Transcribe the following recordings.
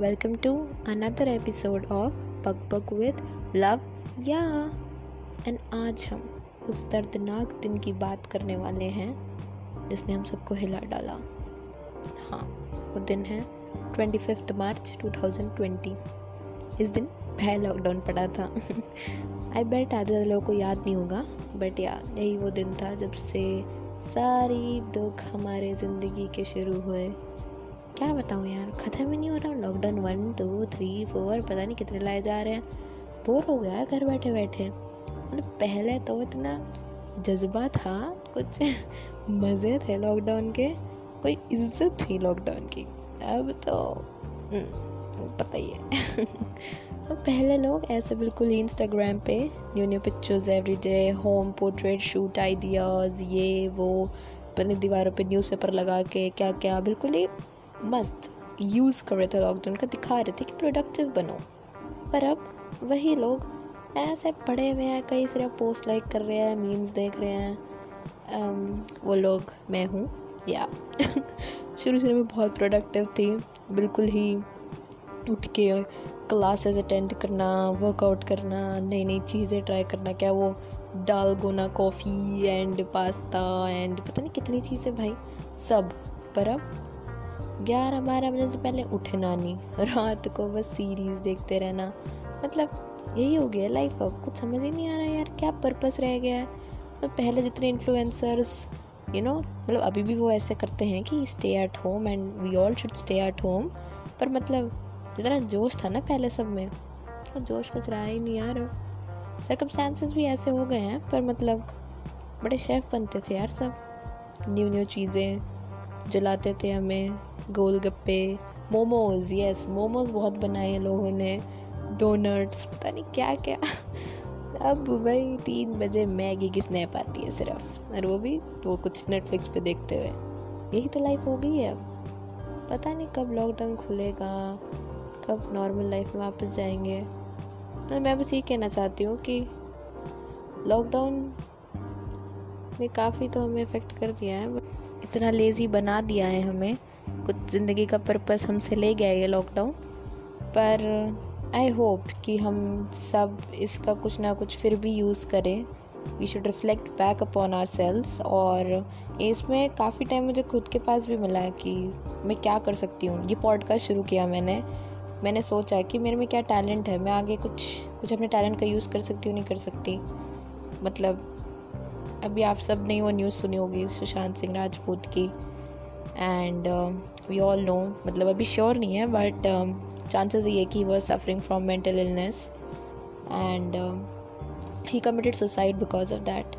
welcome to another episode of Bug Bug with love yeah and आज हम उस दर्दनाक दिन की बात करने वाले हैं, जिसने हम सबको हिला डाला। हाँ वो दिन है ट्वेंटी फिफ्थ मार्च 2020 इस दिन पहले लॉकडाउन पड़ा था। आई बेट आधे लोगों को याद नहीं होगा बट या यही वो दिन था जब से सारी दुख हमारे ज़िंदगी के शुरू हुए। क्या बताऊँ यार? ख़त्म ही नहीं हो रहा। Lockdown one two three four पता नहीं कितने लाए जा रहे हैं। बोर हो गया यार घर बैठे बैठे मतलब पहले तो इतना जज्बा था कुछ मज़े थे लॉकडाउन के। कोई इज़्ज़त थी लॉकडाउन की। अब तो हम्म, पता ही है। पहले लोग ऐसे बिल्कुल ही इंस्टाग्राम पे new new pictures every day home portrait shoot ideas ये वो अपनी दीवारों पे न्यूज़पेपर लगा के क्या क्या बिल्कुल ही मस्त यूज़ कर रहे थे लॉकडाउन का दिखा रहे थे कि प्रोडक्टिव बनो। पर अब वही लोग ऐसे पड़े हुए हैं, कई सारे पोस्ट लाइक कर रहे हैं मीम्स देख रहे हैं। वो लोग, मैं हूँ, या। शुरू शुरू में बहुत प्रोडक्टिव थी, बिल्कुल ही उठ के क्लासेस अटेंड करना वर्कआउट करना नई नई चीज़ें ट्राई करना, क्या वो dalgona coffee and pasta and पता नहीं कितनी चीज़ें भाई, सब। पर अब ग्यारह बारह बजे से पहले उठना नहीं। रात को बस सीरीज़ देखते रहना। मतलब यही हो गया लाइफ अब। कुछ समझ ही नहीं आ रहा यार, क्या पर्पस रह गया है? तो पहले जितने इन्फ्लुएंसर्स यू नो मतलब अभी भी वो ऐसे करते हैं कि stay at home and we all should stay at home पर मतलब जितना जोश था ना पहले सब में। तो जोश कुछ रहा ही नहीं यार। सर्कमस्टांसेस भी ऐसे हो गए हैं, पर मतलब बड़े शेफ़ बनते थे यार सब। न्यू न्यू चीज़ें जलाते थे हमें। गोलगप्पे, मोमोज यस मोमोज बहुत बनाए हैं लोगों ने डोनट्स पता नहीं क्या क्या अब भाई तीन बजे मैगी की स्नैप आती है सिर्फ़, और वो भी, वो कुछ नेटफ्लिक्स पे देखते हुए। यही तो लाइफ हो गई है अब। पता नहीं कब लॉकडाउन खुलेगा, कब नॉर्मल लाइफ में वापस जाएँगे। तो मैं बस ये कहना चाहती हूँ कि लॉकडाउन ने काफ़ी तो हमें इफ़ेक्ट कर दिया है इतना लेज़ी बना दिया है हमें। कुछ ज़िंदगी का पर्पस हमसे ले गया ये लॉकडाउन पर आई होप कि हम सब इसका कुछ ना कुछ फिर भी यूज़ करें। We should reflect back upon ourselves और इसमें काफ़ी टाइम मुझे खुद के पास भी मिला कि मैं क्या कर सकती हूँ। ये पॉडकास्ट शुरू किया मैंने। मैंने सोचा कि मेरे में क्या टैलेंट है? मैं आगे कुछ कुछ अपने टैलेंट का यूज़ कर सकती हूँ, नहीं कर सकती। मतलब अभी आप सबने वो न्यूज़ सुनी होगी सुशांत सिंह राजपूत की। एंड वी ऑल नो मतलब अभी श्योर नहीं है बट चांसेस ये कि वह suffering from mental illness and he committed suicide because of that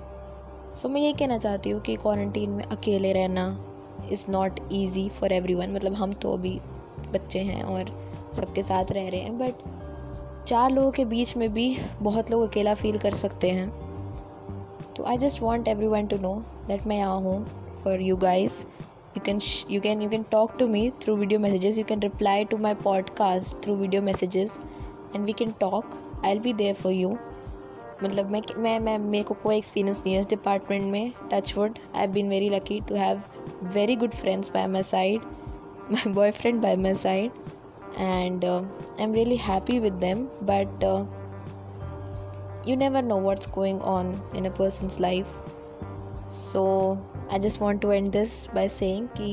so मैं ये कहना चाहती हूँ कि क्वारंटीन में अकेले रहना is not easy for everyone मतलब हम तो अभी बच्चे हैं और सबके साथ रह रहे हैं बट चार लोगों के बीच में भी बहुत लोग अकेला फील कर सकते हैं। तो I just want everyone to know that मैं यहाँ हूँ for you guys you can sh- you can you can talk to me through video messages you can reply to my podcast through video messages and we can talk i'll be there for you मतलब मैं मैं मैं मेरे को कोई experience नहीं है इस डिपार्टमेंट में touch wood I been very lucky to have very good friends by my side my boyfriend by my side and I am really happy with them but you never know what's going on in a person's life so I just want to end this by saying कि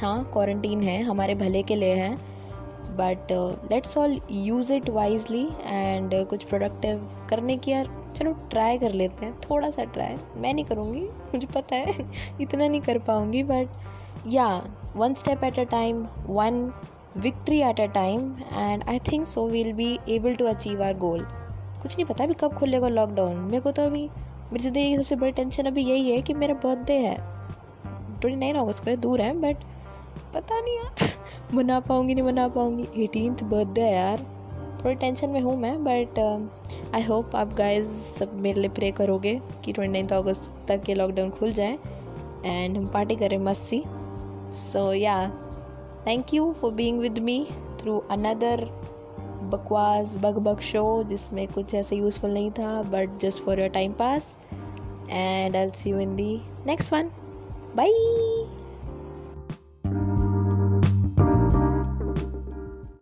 हाँ quarantine है, हमारे भले के लिए है but let's all use it wisely and कुछ productive करने की यार, चलो ट्राई कर लेते हैं, थोड़ा सा ट्राई मैं नहीं करूँगी, मुझे पता है, इतना नहीं कर पाऊँगी but yeah one step at a time one victory at a time and I think so we'll be able to achieve our goal कुछ नहीं पता अभी कब खुलेगा लॉकडाउन मेरे को तो अभी मेरी ज़िंदगी की सबसे बड़ी टेंशन अभी यही है कि मेरा बर्थडे है। ट्वेंटी नाइन अगस्त को दूर है बट पता नहीं यार। मना पाऊँगी, नहीं मना पाऊँगी। एटीनथ बर्थडे है यार। थोड़ी टेंशन में हूँ मैं बट आई होप आप गाइज़ सब मेरे लिए प्रे करोगे कि ट्वेंटी नाइन्थ अगस्त तक ये लॉकडाउन खुल जाए। एंड हम पार्टी करें मस्त। See ya thank you for being with me through another बकवास बग बग शो जिसमें कुछ ऐसे यूज़फुल नहीं था but just for your time pass and I see you in the next one Bye.